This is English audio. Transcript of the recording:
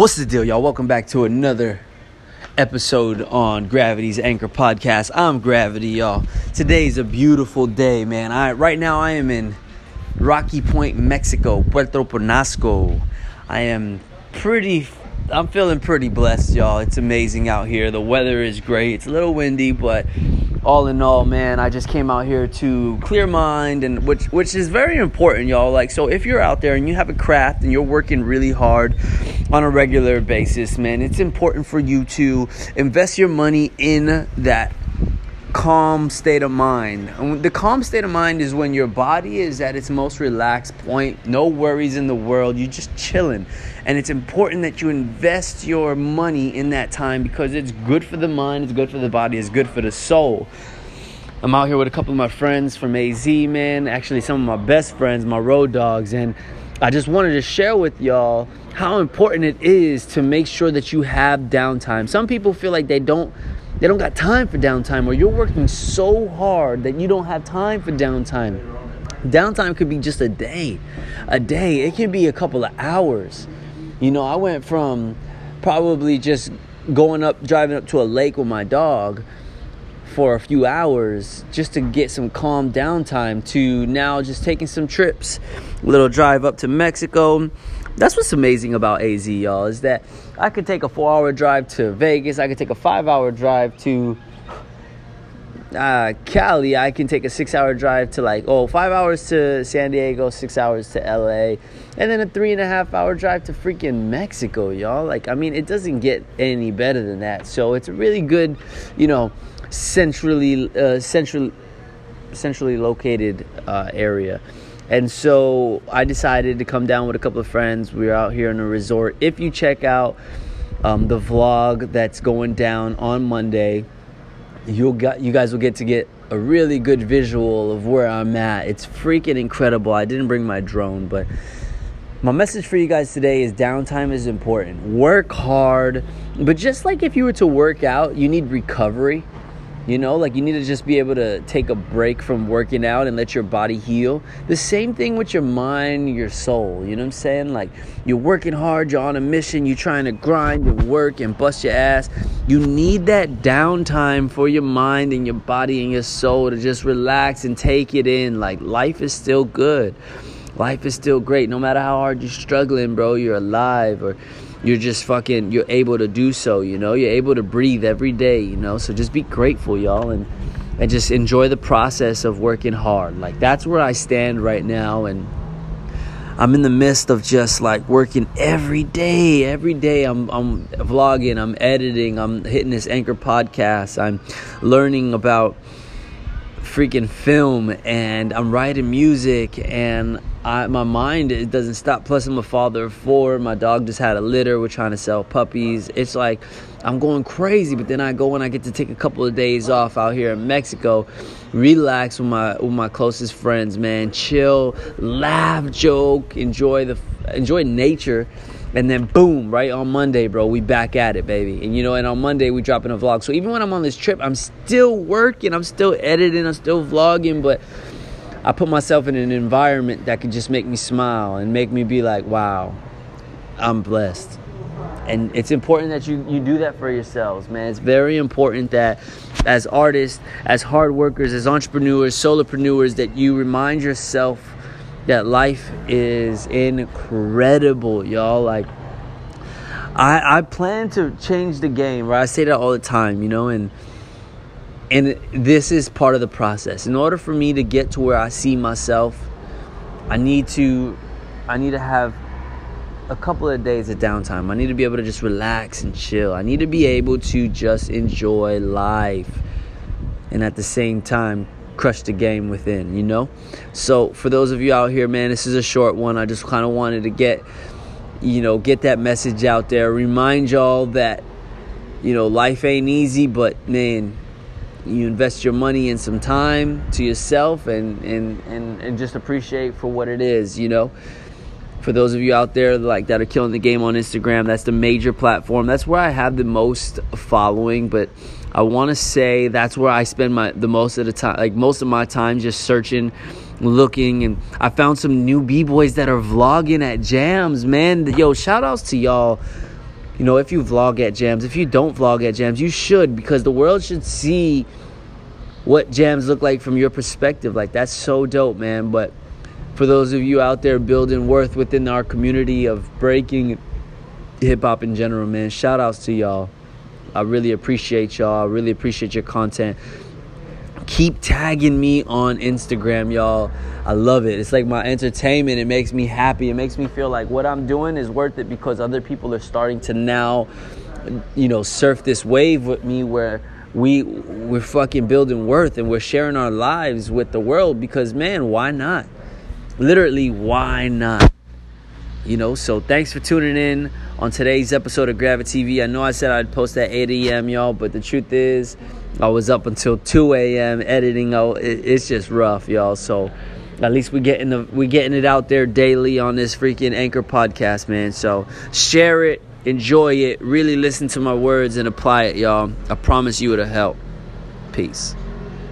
What's the deal, y'all? Welcome back to another episode on Gravity's Anchor Podcast. I'm Gravity, y'all. Today's a beautiful day, man. I right now I am in Rocky Point, Mexico, Puerto Penasco. I am pretty I'm feeling pretty blessed, y'all. It's amazing out here. The weather is great. It's a little windy, but all in all, man, I just came out here to clear mind and which which is very important, y'all. Like so if you're out there and you have a craft and you're working really hard on a regular basis, man, it's important for you to invest your money in that calm state of mind. The calm state of mind is when your body is at its most relaxed point, no worries in the world, you're just chilling. And it's important that you invest your money in that time because it's good for the mind, it's good for the body, it's good for the soul. I'm out here with a couple of my friends from AZ, man. Actually, some of my best friends, my road dogs, and I just wanted to share with y'all how important it is to make sure that you have downtime. Some people feel like they don't they don't got time for downtime or you're working so hard that you don't have time for downtime. Downtime could be just a day. A day. It can be a couple of hours. You know, I went from probably just going up driving up to a lake with my dog for a few hours just to get some calm downtime to now just taking some trips. A little drive up to Mexico that's what's amazing about AZ, y'all, is that I could take a four hour drive to Vegas, I could take a five hour drive to uh, Cali, I can take a six hour drive to like, oh, five hours to San Diego, six hours to LA, and then a three and a half hour drive to freaking Mexico, y'all. Like, I mean, it doesn't get any better than that. So it's a really good, you know, centrally, uh, central, centrally located uh, area. And so I decided to come down with a couple of friends. We are out here in a resort. If you check out um, the vlog that's going down on Monday, you'll got you guys will get to get a really good visual of where I'm at. It's freaking incredible. I didn't bring my drone, but my message for you guys today is downtime is important. Work hard, but just like if you were to work out, you need recovery. You know, like you need to just be able to take a break from working out and let your body heal. The same thing with your mind, your soul. You know what I'm saying? Like you're working hard, you're on a mission, you're trying to grind and work and bust your ass. You need that downtime for your mind and your body and your soul to just relax and take it in. Like life is still good. Life is still great. No matter how hard you're struggling, bro, you're alive or you're just fucking you're able to do so you know? You're able to breathe every day you know? So just be grateful y'all and and just enjoy the process of working hard. Like that's where i stand right now and i'm in the midst of just like working every day every day. I'm i'm vlogging i'm editing i'm hitting this anchor podcast i'm learning about freaking film and I'm writing music and I, my mind it doesn't stop. Plus, I'm a father of four. My dog just had a litter. We're trying to sell puppies. It's like I'm going crazy. But then I go and I get to take a couple of days off out here in Mexico, relax with my with my closest friends, man. Chill, laugh, joke, enjoy the enjoy nature and then boom, right on Monday, bro, we back at it, baby. And you know, and on Monday we dropping a vlog. So even when I'm on this trip, I'm still working, I'm still editing, I'm still vlogging, but I put myself in an environment that can just make me smile and make me be like, wow, I'm blessed. And it's important that you, you do that for yourselves, man. It's very important that as artists, as hard workers, as entrepreneurs, solopreneurs, that you remind yourself that life is incredible, y'all. Like, I I plan to change the game, right? I say that all the time, you know, and and this is part of the process. In order for me to get to where I see myself, I need to I need to have a couple of days of downtime. I need to be able to just relax and chill. I need to be able to just enjoy life and at the same time crush the game within, you know? So for those of you out here, man, this is a short one. I just kind of wanted to get you know, get that message out there. Remind y'all that you know, life ain't easy, but man, you invest your money and some time to yourself and, and, and, and just appreciate for what it is, you know. For those of you out there like that are killing the game on Instagram, that's the major platform. That's where I have the most following, but I want to say that's where I spend my the most of the time, like most of my time, just searching, looking, and I found some new b boys that are vlogging at jams. Man, yo, shout outs to y'all you know, if you vlog at jams, if you don't vlog at jams, you should because the world should see what jams look like from your perspective. Like that's so dope, man. But for those of you out there building worth within our community of breaking hip hop in general, man, shout outs to y'all. I really appreciate y'all. I really appreciate your content. Keep tagging me on Instagram, y'all. I love it. It's like my entertainment. It makes me happy. It makes me feel like what I'm doing is worth it because other people are starting to now, you know, surf this wave with me where we we're fucking building worth and we're sharing our lives with the world because man, why not? Literally, why not? You know, so thanks for tuning in on today's episode of Gravity TV. I know I said I'd post at 8 a.m., y'all, but the truth is, I was up until 2 a.m. editing. Oh, it's just rough, y'all. So at least we getting the we getting it out there daily on this freaking Anchor podcast, man. So share it, enjoy it, really listen to my words and apply it, y'all. I promise you it'll help. Peace.